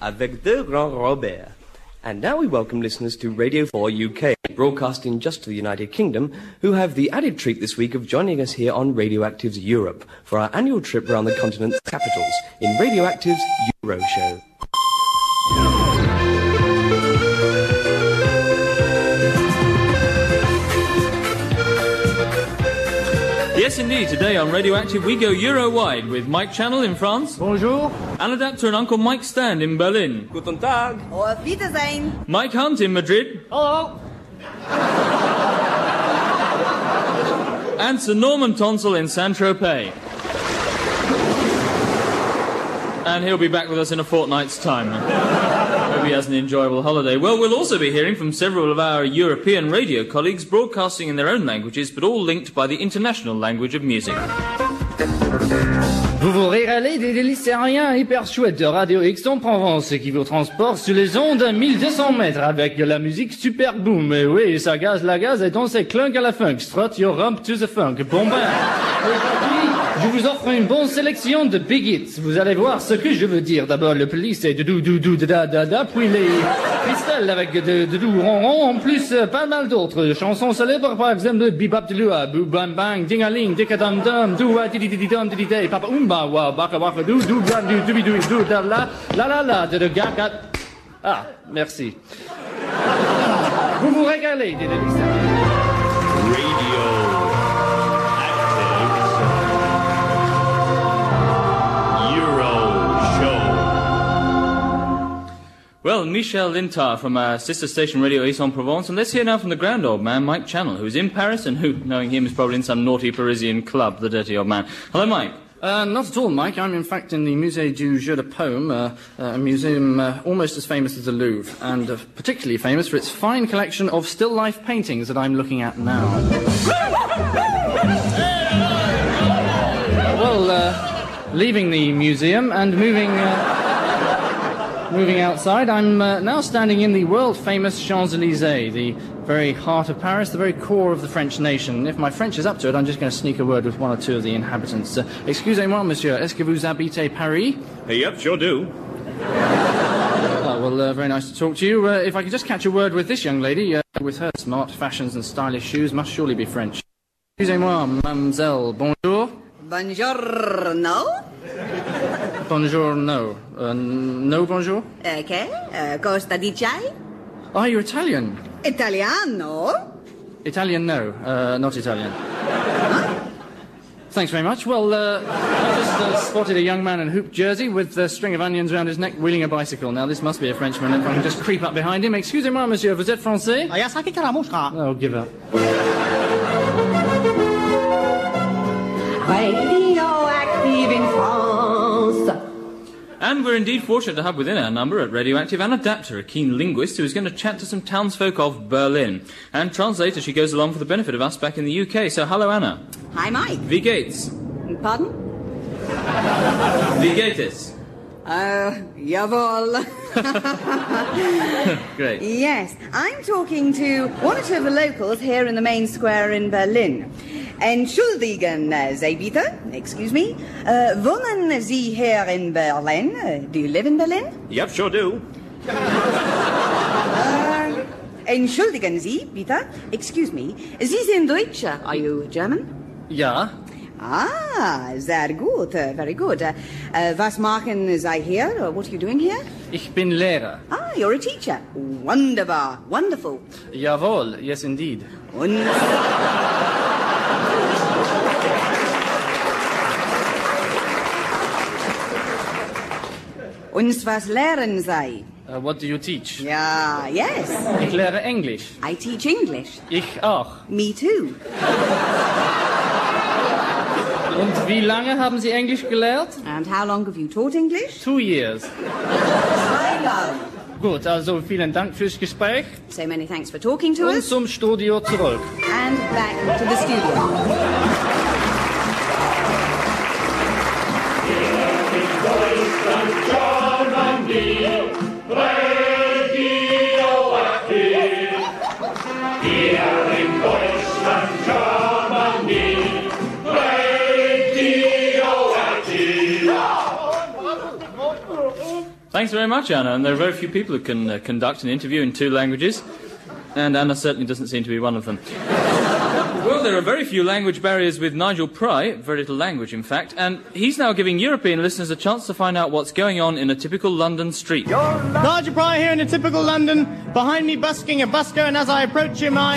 avec deux grands Robert. And now we welcome listeners to Radio 4 UK, broadcasting just to the United Kingdom, who have the added treat this week of joining us here on Radioactive's Europe for our annual trip around the continent's capitals in Radioactive's Euro Show. Yes, indeed. Today on Radioactive, we go Euro-wide with Mike Channel in France. Bonjour. Anna Daptor and Uncle Mike Stand in Berlin. Guten Tag! Auf Wiedersehen. Mike Hunt in Madrid. Hello. And Sir Norman Tonsil in Saint-Tropez. And he'll be back with us in a fortnight's time. Hope he has an enjoyable holiday. Well, we'll also be hearing from several of our European radio colleagues broadcasting in their own languages, but all linked by the international language of music. Vous vous régalez des délices aériens hyper chouettes de Radio X en Provence qui vous transporte sur les ondes à 1200 mètres avec de la musique super boom. Et oui, ça gaz la gaz et on c'est clunk à la funk. Strut your rump to the funk. Bon ben, je vous offre une bonne sélection de big hits. Vous allez voir ce que je veux dire. D'abord, le police c'est dou dou dou da da da, puis les cristals avec de, dou ron ron. En plus, euh, pas mal d'autres chansons célèbres, par exemple Bebop de Lua, Boo Bang, Ding a Ling, Dicka Dum Dum, Doo Wa Di Di Di Dum Di Di Papa Umba Wa Baka Waka Doo Doo Bla Doo Doo Doo Doo Da La La La La de de Gaga. Ah, merci. Vous vous régalez Well, Michel Lintar from our sister station Radio Aix-en-Provence, and let's hear now from the grand old man, Mike Channel, who's in Paris and who, knowing him, is probably in some naughty Parisian club, the dirty old man. Hello, Mike. Uh, not at all, Mike. I'm in fact in the Musée du Jeu de Paume, uh, uh, a museum uh, almost as famous as the Louvre, and uh, particularly famous for its fine collection of still life paintings that I'm looking at now. well, uh, leaving the museum and moving. Moving outside, I'm uh, now standing in the world famous Champs Elysees, the very heart of Paris, the very core of the French nation. If my French is up to it, I'm just going to sneak a word with one or two of the inhabitants. Uh, Excusez-moi, monsieur, est-ce que vous habitez Paris? Hey, Yep, sure do. Oh, well, uh, very nice to talk to you. Uh, if I could just catch a word with this young lady, uh, with her smart fashions and stylish shoes, must surely be French. Excusez-moi, mademoiselle, bonjour. Buongiorno. Bonjour, no. Uh, no bonjour? Okay. Uh, Costa di Chai? Oh, you're Italian. Italiano? Italian, no. Uh, not Italian. Thanks very much. Well, uh, I just uh, spotted a young man in a hoop jersey with a string of onions around his neck wheeling a bicycle. Now, this must be a Frenchman. If I can just creep up behind him. Excusez-moi, monsieur, vous êtes français? Ah, yes, I Oh, give up. Radioactive And we're indeed fortunate to have within our number at Radioactive Anna Daptor, a keen linguist who is going to chat to some townsfolk of Berlin and translate as she goes along for the benefit of us back in the UK. So, hello, Anna. Hi, Mike. Wie geht's? Pardon? Wie geht es? Uh, jawohl. Great. yes, I'm talking to one or two of the locals here in the main square in Berlin. Entschuldigen, Sie bitte, excuse me. Uh, wohnen Sie hier in Berlin? Uh, do you live in Berlin? Yep, sure do. Uh, entschuldigen Sie bitte, excuse me. Sie sind Deutsch, are you German? Ja. Ah, sehr gut, uh, very good. Uh, uh, was machen Sie hier? What are you doing here? Ich bin Lehrer. Ah, you're a teacher. Wunderbar, wonderful. Jawohl, yes indeed. Und Und was lehren Sie? Uh, what do you teach? Ja, yes. Ich lehre Englisch. I teach English. Ich auch. Me too. Und wie lange haben Sie Englisch gelehrt? And how long have you taught English? Two years. I know. Gut, also vielen Dank fürs Gespräch So many thanks for talking to und us. zum Studio zurück. And back to the studio. Thanks very much, Anna. And there are very few people who can uh, conduct an interview in two languages, and Anna certainly doesn't seem to be one of them well, there are very few language barriers with Nigel Pry, very little language, in fact, and he's now giving European listeners a chance to find out what's going on in a typical London street. Nigel Pry here in a typical London. Behind me, busking a busker, and as I approach him, I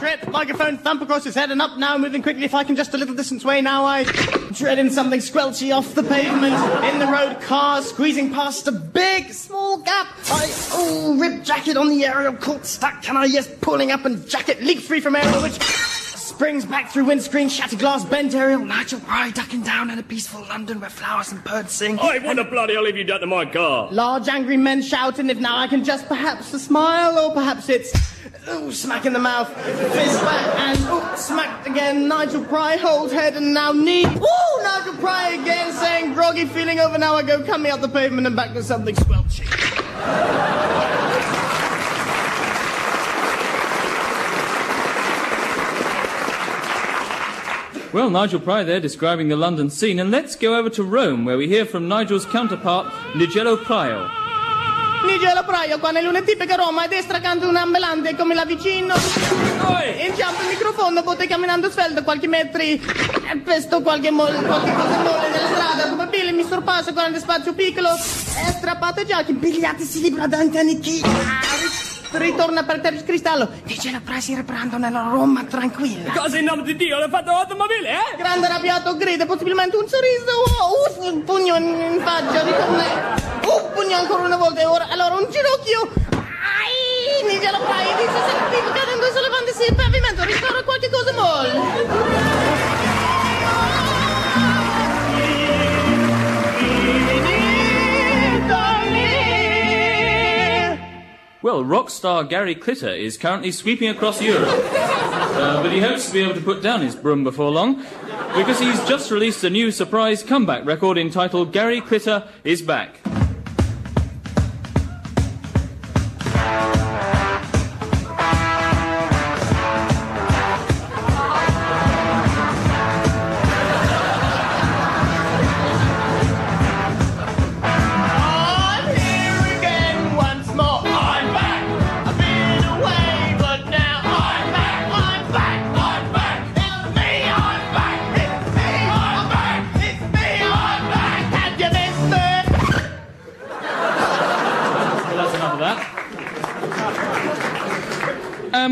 trip, microphone thump across his head, and up now, moving quickly. If I can just a little distance away now, I tread in something squelchy off the pavement, in the road, cars squeezing past a big, small gap. I, oh, rib jacket on the aerial, caught stuck, Can I, yes, pulling up and jacket leak free from aerial, which springs back through windscreen, shattered glass, bent aerial, Nigel Pry ducking down in a peaceful London where flowers and birds sing. Oi, what the bloody hell have you done to my car? Large angry men shouting if now I can just perhaps a smile, or perhaps it's ooh, smack in the mouth, fist back, and ooh, smacked again. Nigel Pry, hold head, and now knee. Ooh, Nigel Pry again, saying groggy, feeling over. Now I go coming up the pavement and back to something squelchy. Well, Nigel Pry there describing the London scene, and let's go over to Rome, where we hear from Nigel's counterpart, Nigello Pryo. Nigelo Praio qua nelle tipiche Roma, a destra accanto un ambulante come la vicino. Inciampo il microfono, botte camminando svelto qualche metri. E pesto qualche, mol, qualche cosa molle nella strada. Probabile mi sorpassa con il spazio piccolo. E strappate già che impigliati si libra dante annichi. Ritorna per il cristallo. Nigelo Praio si riprende nella Roma tranquilla. Cosa in nome di Dio l'ha fatto l'automobile, eh? Grande arrabbiato, grida, possibilmente un sorriso. Oh, un pugno in, in faccia, ritorna. Ancora una e ora. Allora, un ginocchio. Ai, Nigelo Praio dice sentito cadendo pavimento. Qualche cosa. Well, rock star Gary Glitter is currently sweeping across Europe. Uh, but he hopes to be able to put down his broom before long, because he's just released a new surprise comeback record entitled Gary Glitter is Back.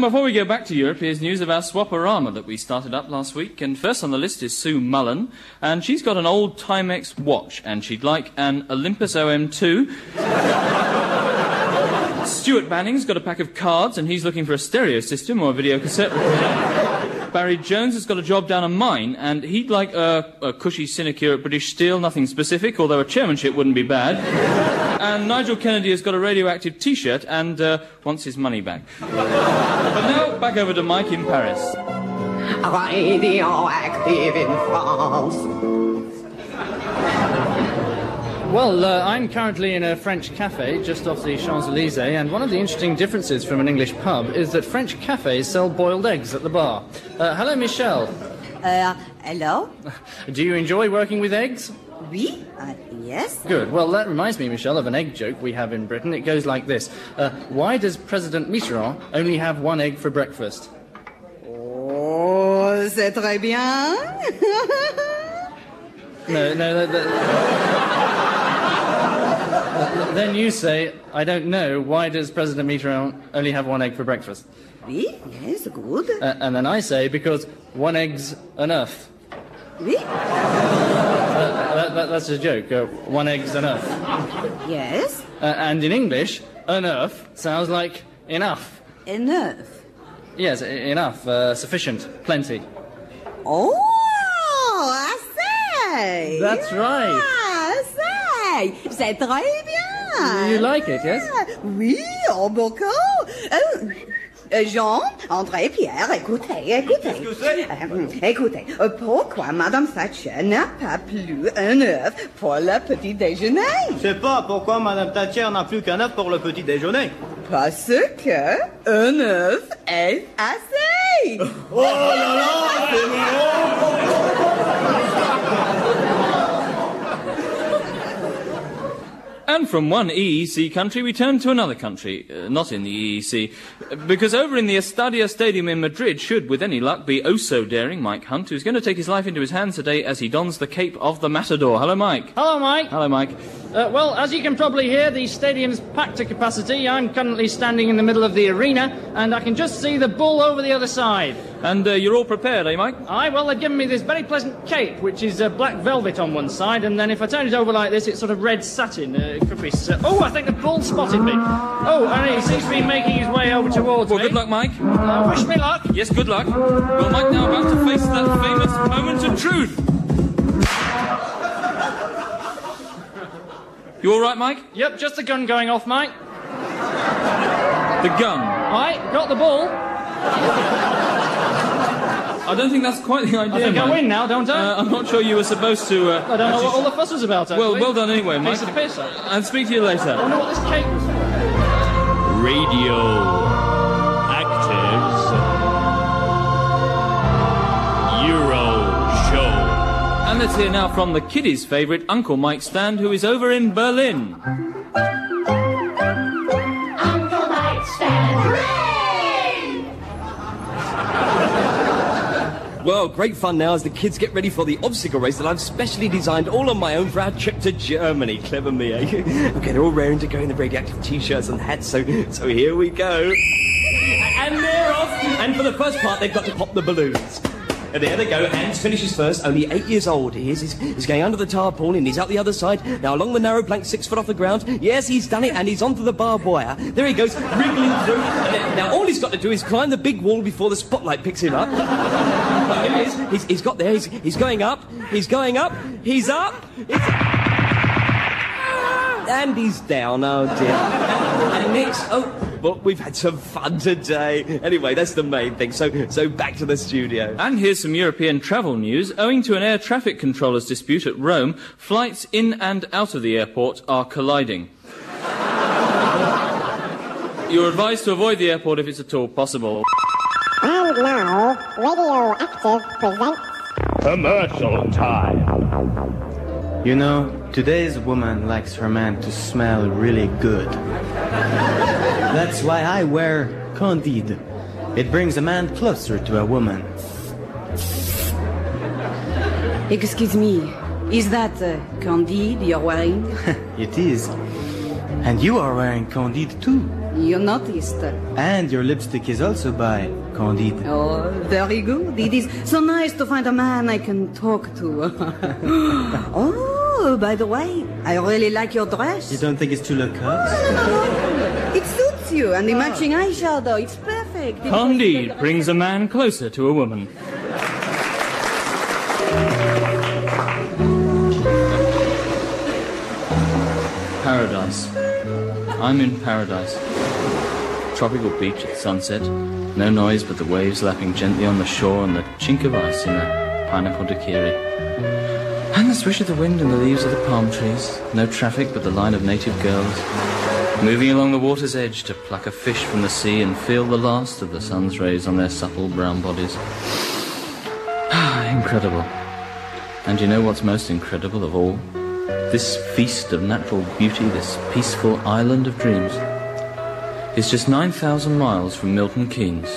Before we go back to Europe, here's news of our Swaporama that we started up last week. And first on the list is Sue Mullen, and she's got an old Timex watch, and she'd like an Olympus OM2. Stuart Banning's got a pack of cards, and he's looking for a stereo system or a video cassette. Barry Jones has got a job down a mine, and he'd like a, a cushy sinecure at British Steel, nothing specific, although a chairmanship wouldn't be bad. And Nigel Kennedy has got a radioactive T-shirt and uh, wants his money back. but now back over to Mike in Paris. Radioactive in France. Well, uh, I'm currently in a French cafe just off the Champs Elysees, and one of the interesting differences from an English pub is that French cafes sell boiled eggs at the bar. Uh, hello, Michelle. Uh, hello? Do you enjoy working with eggs? Uh, yes? Good. Well, that reminds me, Michelle, of an egg joke we have in Britain. It goes like this uh, Why does President Mitterrand only have one egg for breakfast? Oh, c'est très bien. No, no, that, that- Then you say, I don't know, why does President Mitterrand only have one egg for breakfast? oui? Yes, good. Uh, and then I say, because one egg's enough. Oui? That, that, that's a joke. Uh, one egg's enough. Yes? Uh, and in English, enough sounds like enough. Enough. Yes, enough, uh, sufficient, plenty. Oh, assez. That's right. Ah, assez. C'est très bien. You like it, yes? Oui, oh, beaucoup. Euh, Jean, André, Pierre, écoutez, écoutez. Euh, écoutez, euh, pourquoi Madame Thatcher n'a pas plus un œuf pour le petit déjeuner? Je sais pas pourquoi Madame Thatcher n'a plus qu'un œuf pour le petit déjeuner. Parce que un œuf est assez. And from one EEC country, we turn to another country, uh, not in the EEC, because over in the Estadia Stadium in Madrid should, with any luck, be oh so daring Mike Hunt, who's going to take his life into his hands today as he dons the cape of the Matador. Hello, Mike. Hello, Mike. Hello, Mike. Uh, well, as you can probably hear, the stadium's packed to capacity. I'm currently standing in the middle of the arena, and I can just see the bull over the other side. And uh, you're all prepared, eh, Mike? Aye, well, they've given me this very pleasant cape, which is uh, black velvet on one side, and then if I turn it over like this, it's sort of red satin. Uh, it could be. oh, I think the bull spotted me. Oh, and he seems to be making his way over towards Well, me. good luck, Mike. Uh, wish me luck. Yes, good luck. Well, Mike now about to face that famous moment of truth. You all right, Mike? Yep, just the gun going off, Mike. The gun. Aye, got the ball. I don't think that's quite the idea, I think I Mike. win now, don't I? Uh, I'm not sure you were supposed to. Uh, I don't know what all the fuss was about. Actually. Well, well done anyway, Mike. Piece of piss. I And speak to you later. wonder what this cape was for. Radio And let's hear now from the kiddies' favourite, Uncle Mike Stand, who is over in Berlin. Uncle Mike Stand. Well, great fun now as the kids get ready for the obstacle race that I've specially designed all on my own for our trip to Germany. Clever me, eh? okay, they're all raring to go in the radioactive t-shirts and hats, so so here we go. And they're off. And for the first part, they've got to pop the balloons. And there they go. Hans finishes first. Only eight years old he is. He's, he's going under the tarpaulin. and he's out the other side. Now along the narrow plank, six foot off the ground. Yes, he's done it, and he's onto the barbed wire. There he goes, wriggling through. Then- now all he's got to do is climb the big wall before the spotlight picks him up. Well, here he is. He's, he's got there. He's, he's going up. He's going up. He's up. And he's down. Oh dear. And next, oh, but we've had some fun today. Anyway, that's the main thing. So, so back to the studio. And here's some European travel news. Owing to an air traffic controllers dispute at Rome, flights in and out of the airport are colliding. You're advised to avoid the airport if it's at all possible. And now, Radioactive presents Commercial time. You know, today's woman likes her man to smell really good. That's why I wear Candide. It brings a man closer to a woman. Excuse me, is that uh, Candide you're wearing? It is. And you are wearing Candide too. You noticed. And your lipstick is also by Candide. Oh, very good. It is so nice to find a man I can talk to. oh, Oh, by the way, I really like your dress. You don't think it's too low cut? It suits you, and the ah. matching eyeshadow. It's perfect. It- Candide brings a man closer to a woman. Paradise. I'm in paradise. Tropical beach at sunset. No noise but the waves lapping gently on the shore and the chink of ice in a pineapple daiquiri. And the swish of the wind and the leaves of the palm trees. No traffic but the line of native girls. Moving along the water's edge to pluck a fish from the sea and feel the last of the sun's rays on their supple brown bodies. Ah, incredible. And you know what's most incredible of all? This feast of natural beauty, this peaceful island of dreams, is just 9,000 miles from Milton Keynes.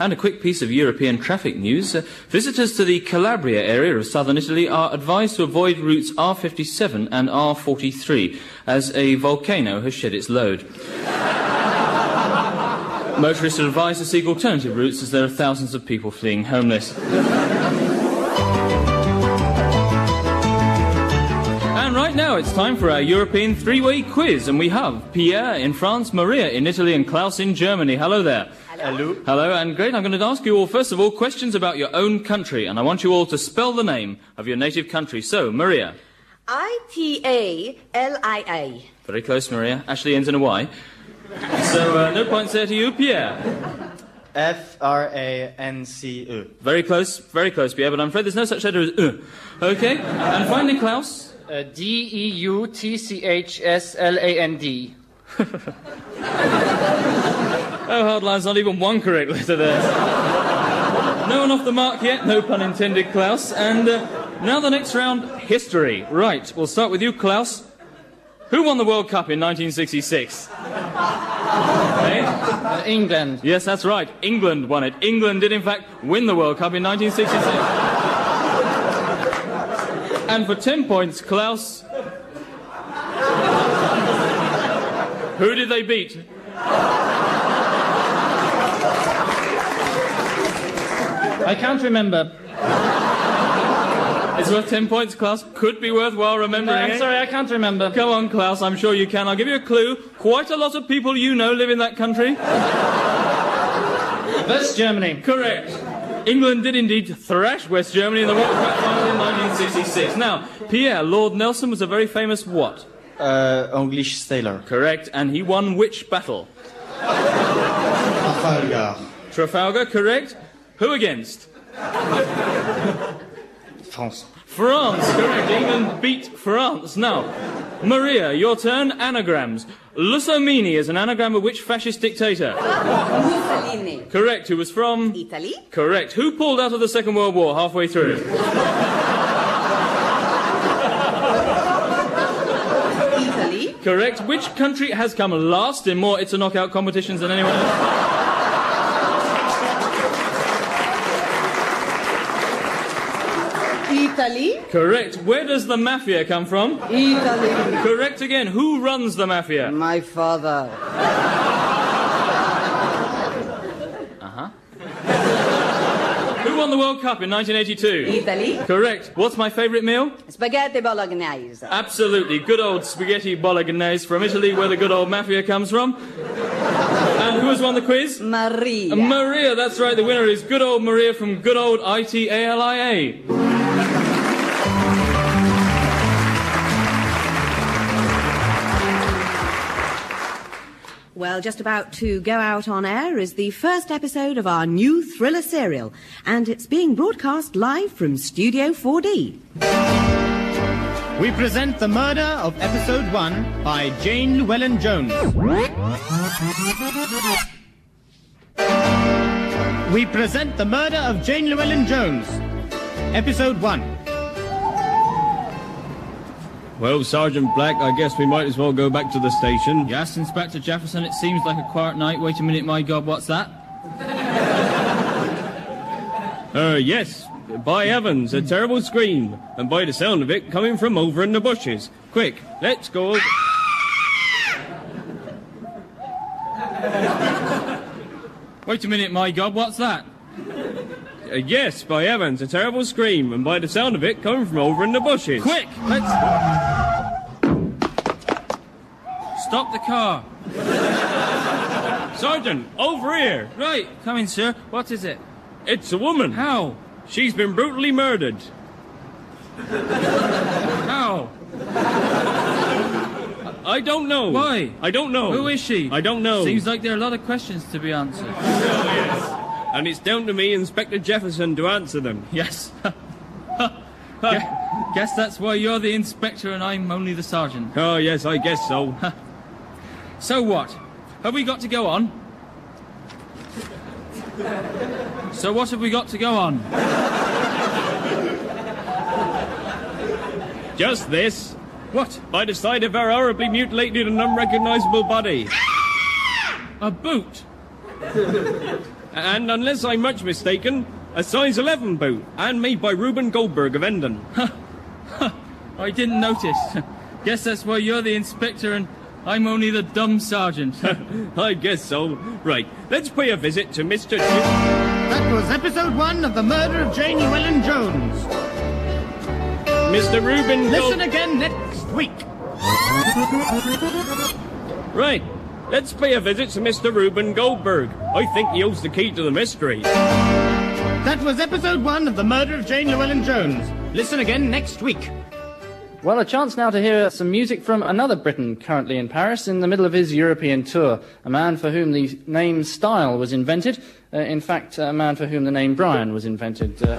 And a quick piece of European traffic news. Uh, visitors to the Calabria area of southern Italy are advised to avoid routes R57 and R43 as a volcano has shed its load. Motorists are advised to seek alternative routes as there are thousands of people fleeing homeless. And right now it's time for our European three-way quiz, and we have Pierre in France, Maria in Italy, and Klaus in Germany. Hello there. Hello. Hello, and great. I'm going to ask you all, first of all, questions about your own country, and I want you all to spell the name of your native country. So, Maria. I T A L I A. Very close, Maria. Actually ends in a Y. So, uh, no points there to you, Pierre. F R A N C E. Very close, very close, Pierre, but I'm afraid there's no such letter as uh. Okay, and finally, Klaus. Uh, D E U T C H S L A N D. Oh, hard lines, not even one correct letter there. no one off the mark yet, no pun intended, Klaus. And uh, now the next round, history. Right, we'll start with you, Klaus. Who won the World Cup in 1966? Eh? Uh, England. Yes, that's right. England won it. England did, in fact, win the World Cup in 1966. and for 10 points, Klaus. Who did they beat? I can't remember. It's worth 10 points, Klaus. Could be worthwhile No, remembering. I'm eh? sorry, I can't remember. Come on, Klaus, I'm sure you can. I'll give you a clue. Quite a lot of people you know live in that country. West Germany. Correct. England did indeed thrash West Germany in the World Cup final in 1966. Now, Pierre, Lord Nelson was a very famous what? Uh, English sailor. Correct. And he won which battle? Trafalgar. Trafalgar, correct. Who against? France. France, correct. England beat France. Now, Maria, your turn. Anagrams. Lusomini is an anagram of which fascist dictator? Mussolini. Correct. Who was from? Italy. Correct. Who pulled out of the Second World War halfway through? Italy. Correct. Which country has come last in more It's a Knockout competitions than anyone else? Italy. Correct. Where does the mafia come from? Italy. Correct again. Who runs the mafia? My father. Won the World Cup in 1982? Italy. Correct. What's my favourite meal? Spaghetti bolognese. Absolutely. Good old spaghetti bolognese from Italy, where the good old mafia comes from. And who has won the quiz? Maria. Maria, that's right. The winner is good old Maria from good old ITALIA. Well, just about to go out on air is the first episode of our new thriller serial, and it's being broadcast live from Studio 4D. We present the murder of episode one by Jane Llewellyn Jones. We present the murder of Jane Llewellyn Jones. Episode one. Well, Sergeant Black, I guess we might as well go back to the station. Yes, Inspector Jefferson, it seems like a quiet night. Wait a minute, my God, what's that? Uh, yes. By heavens, a terrible scream. And by the sound of it, coming from over in the bushes. Quick, let's go. Wait a minute, my God, what's that? Uh, yes, by heavens, a terrible scream. And by the sound of it, coming from over in the bushes. Quick, let's. Stop the car. Sergeant, over here. Right, come in, sir. What is it? It's a woman. How? She's been brutally murdered. How? I don't know. Why? I don't know. Who is she? I don't know. Seems like there are a lot of questions to be answered. And it's down to me, Inspector Jefferson, to answer them. Yes. Gue- Guess that's why you're the inspector and I'm only the sergeant. Oh, yes, I guess so. So what? Have we got to go on? So what have we got to go on? Just this. What? By the side of her horribly mutilated and unrecognizable body. A boot? And unless I'm much mistaken, a size 11 boot, and made by Reuben Goldberg of Endon. I didn't notice. Guess that's why you're the inspector and I'm only the dumb sergeant. I guess so. Right, let's pay a visit to Mr. J- That was episode one of the murder of Jane Llewellyn Jones. Mr. Reuben Listen Gold- again next week. Right, let's pay a visit to Mr. Reuben Goldberg. I think he holds the key to the mystery. That was episode one of the murder of Jane Llewellyn Jones. Listen again next week. Well, a chance now to hear some music from another Briton currently in Paris in the middle of his European tour. A man for whom the name Style was invented. Uh, in fact, a man for whom the name Brian was invented. Uh,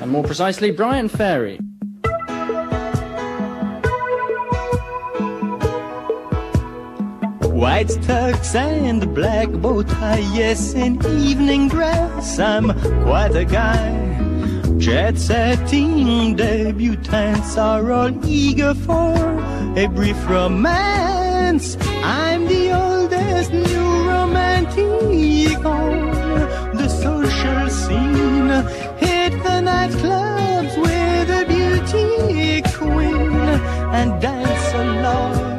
and more precisely, Bryan Ferry. White tux and black bow tie, ah, yes, in evening dress. I'm quite a guy. Jet setting debutants are all eager for a brief romance. I'm the oldest new romantic on the social scene. Hit the nightclubs with a beauty queen and dance a lot.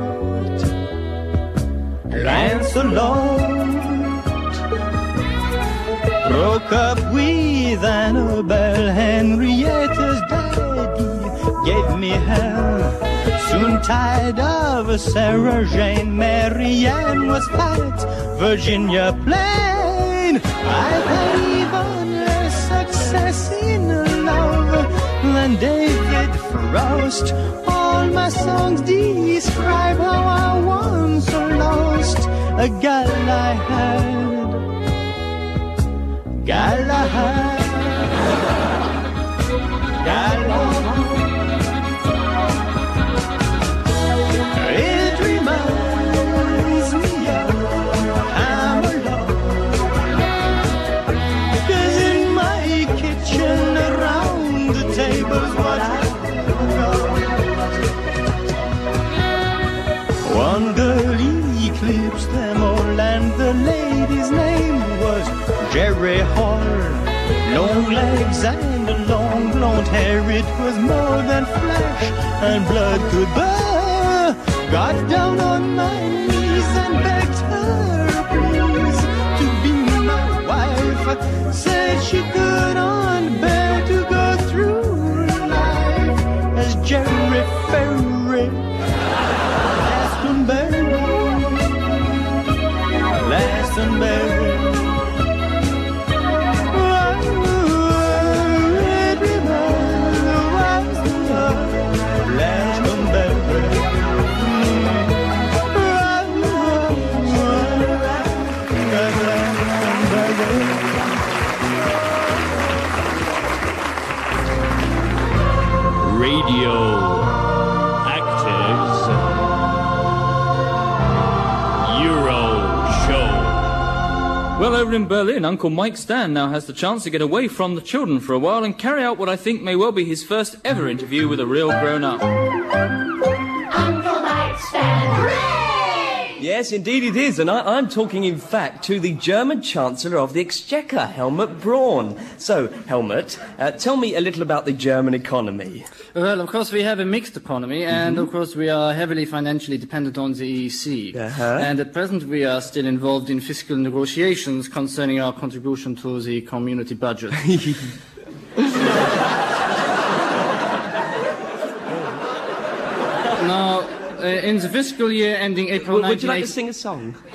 Dance a lot. Broke up with Annabelle Henrietta's daddy gave me hell. Soon tired of Sarah Jane, Marianne was fat, Virginia plain. I've had even less success in love than David Frost. All my songs describe how I once lost a gal I had. Galahad. Galahad. Legs and long blonde hair, it was more than flesh and blood could bear. Got down on my knees and begged her, please, to be my wife. Said she couldn't bear to go through life as Jerry over in Berlin, Uncle Mike Stand now has the chance to get away from the children for a while and carry out what I think may well be his first ever interview with a real grown up. Yes, indeed it is. And I, I'm talking, in fact, to the German Chancellor of the Exchequer, Helmut Braun. So, Helmut, uh, tell me a little about the German economy. Well, of course, we have a mixed economy, and of course, we are heavily financially dependent on the EEC. Uh-huh. And at present, we are still involved in fiscal negotiations concerning our contribution to the community budget. now, uh, in the fiscal year ending April W- would you like to sing a song?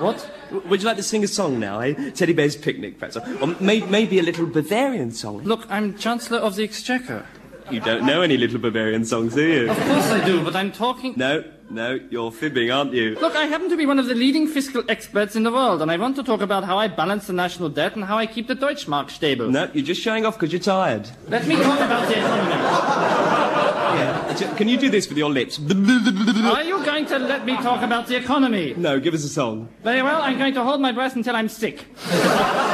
What? W- Would you like to sing a song now, eh? Teddy Bear's Picnic, perhaps? Or may- maybe a little Bavarian song. Look, I'm Chancellor of the Exchequer. You don't know any little Bavarian songs, do you? Of course I do, but I'm talking. No, no, you're fibbing, aren't you? Look, I happen to be one of the leading fiscal experts in the world, and I want to talk about how I balance the national debt and how I keep the Deutschmark stable. No, you're just showing off because you're tired. Let me talk about the economy. Yeah. Can you do this with your lips? Are you going to let me talk about the economy? No, give us a song. Very well, I'm going to hold my breath until I'm sick.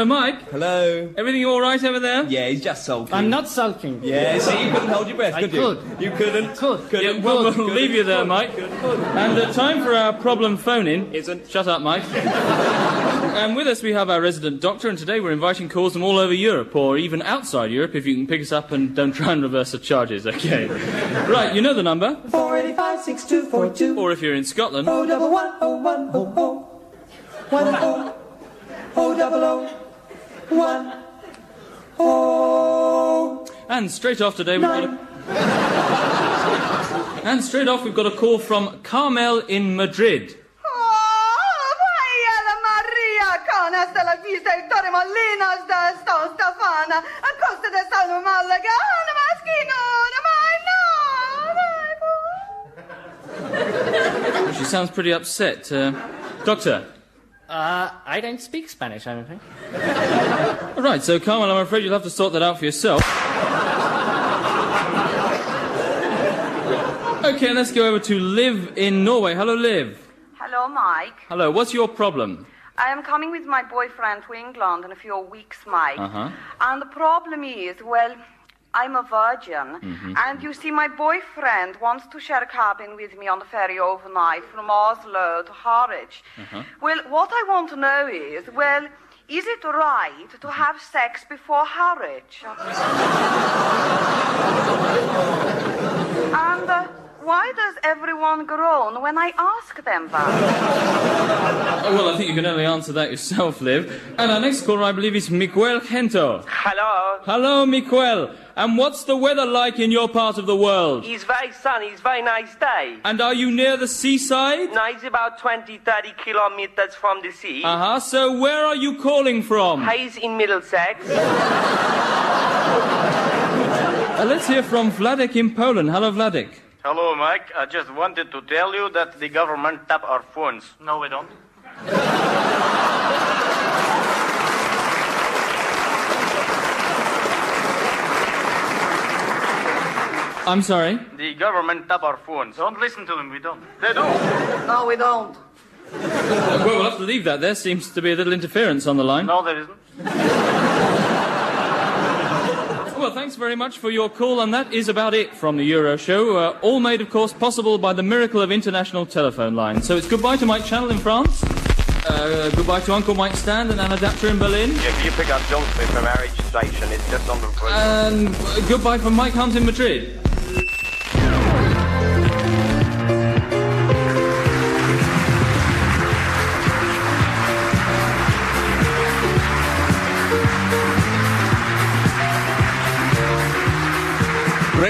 Hello, Mike. Hello. Everything all right over there? Yeah, he's just sulking. I'm not sulking. Yeah, See, you couldn't hold your breath, I could you? Could. You couldn't. Could. Couldn't. Yeah, we'll, we'll leave you there, Mike. Could. And the time for our problem phoning isn't. Shut up, Mike. and with us we have our resident doctor, and today we're inviting calls from all over Europe, or even outside Europe, if you can pick us up and don't try and reverse the charges, okay? right, you know the number. 485 Or if you're in Scotland. 011 010 10 000 one. Oh. And straight off today we've got a... and straight off we've got a call from Carmel in Madrid. Oh, vaya la Maria, con hasta la vista, Ettore Molina, sta, sto, Stefana, a costa San Malaga, una maschino, una mai, no, She sounds pretty upset. Uh, doctor, Uh, I don't speak Spanish, I don't think. Right, so Carmel, I'm afraid you'll have to sort that out for yourself. okay, let's go over to Liv in Norway. Hello, Liv. Hello, Mike. Hello, what's your problem? I am coming with my boyfriend to England in a few weeks, Mike. Uh-huh. And the problem is, well, I'm a virgin. Mhm. And you see, my boyfriend wants to share a cabin with me on the ferry overnight from Oslo to Harwich. Uh-huh. Well, what I want to know is, well, is it right to have sex before Harwich? and uh, why does everyone groan when I ask them that? Oh, well, I think you can only answer that yourself, Liv. And our next caller, I believe, is Miguel Gento. Hello. Hello, Miguel. And what's the weather like in your part of the world? It's very sunny, it's very nice day. And are you near the seaside? No, it's about 20, 30 kilometers from the sea. Uh huh. So where are you calling from? Hayes in Middlesex. Uh, let's hear from Vladek in Poland. Hello, Vladek. Hello, Mike. I just wanted to tell you that the government tap our phones. No, we don't. I'm sorry. The government tap our phones. Don't listen to them, we don't. They do. No, we don't. Well, we'll have to leave that. There seems to be a little interference on the line. No, there isn't. Well, thanks very much for your call, and that is about it from the Euro Show. Uh, all made, of course, possible by the miracle of international telephone lines. So it's goodbye to Mike Channel in France. Uh, goodbye to Uncle Mike Stand and Anna Daptor in Berlin. Yeah, can you pick up John Smith from Marriage Station? It's just on the road. And uh, goodbye from Mike Hunt in Madrid.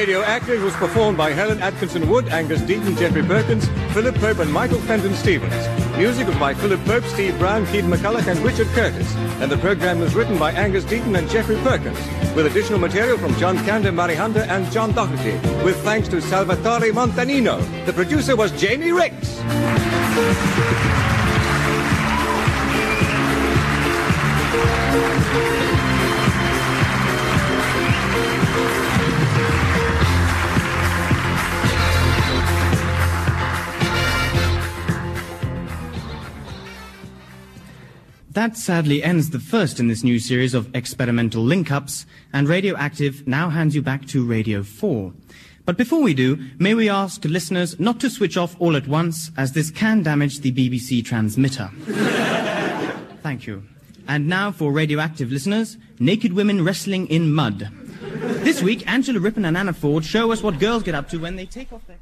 Radioactive was performed by Helen Atkinson Wood, Angus Deayton, Geoffrey Perkins, Philip Pope, and Michael Fenton Stevens. Music was by Philip Pope, Steve Brown, Keith McCulloch, and Richard Curtis. And the program was written by Angus Deayton and Geoffrey Perkins, with additional material from John Kander, Mary Hunter, and John Doherty, with thanks to Salvatore Montanino. The producer was Jamie Rix. That sadly ends the first in this new series of experimental link-ups, and Radioactive now hands you back to Radio 4. But before we do, may we ask listeners not to switch off all at once, as this can damage the BBC transmitter. Thank you. And now for Radioactive listeners, naked women wrestling in mud. This week, Angela Rippon and Anna Ford show us what girls get up to when they take off their...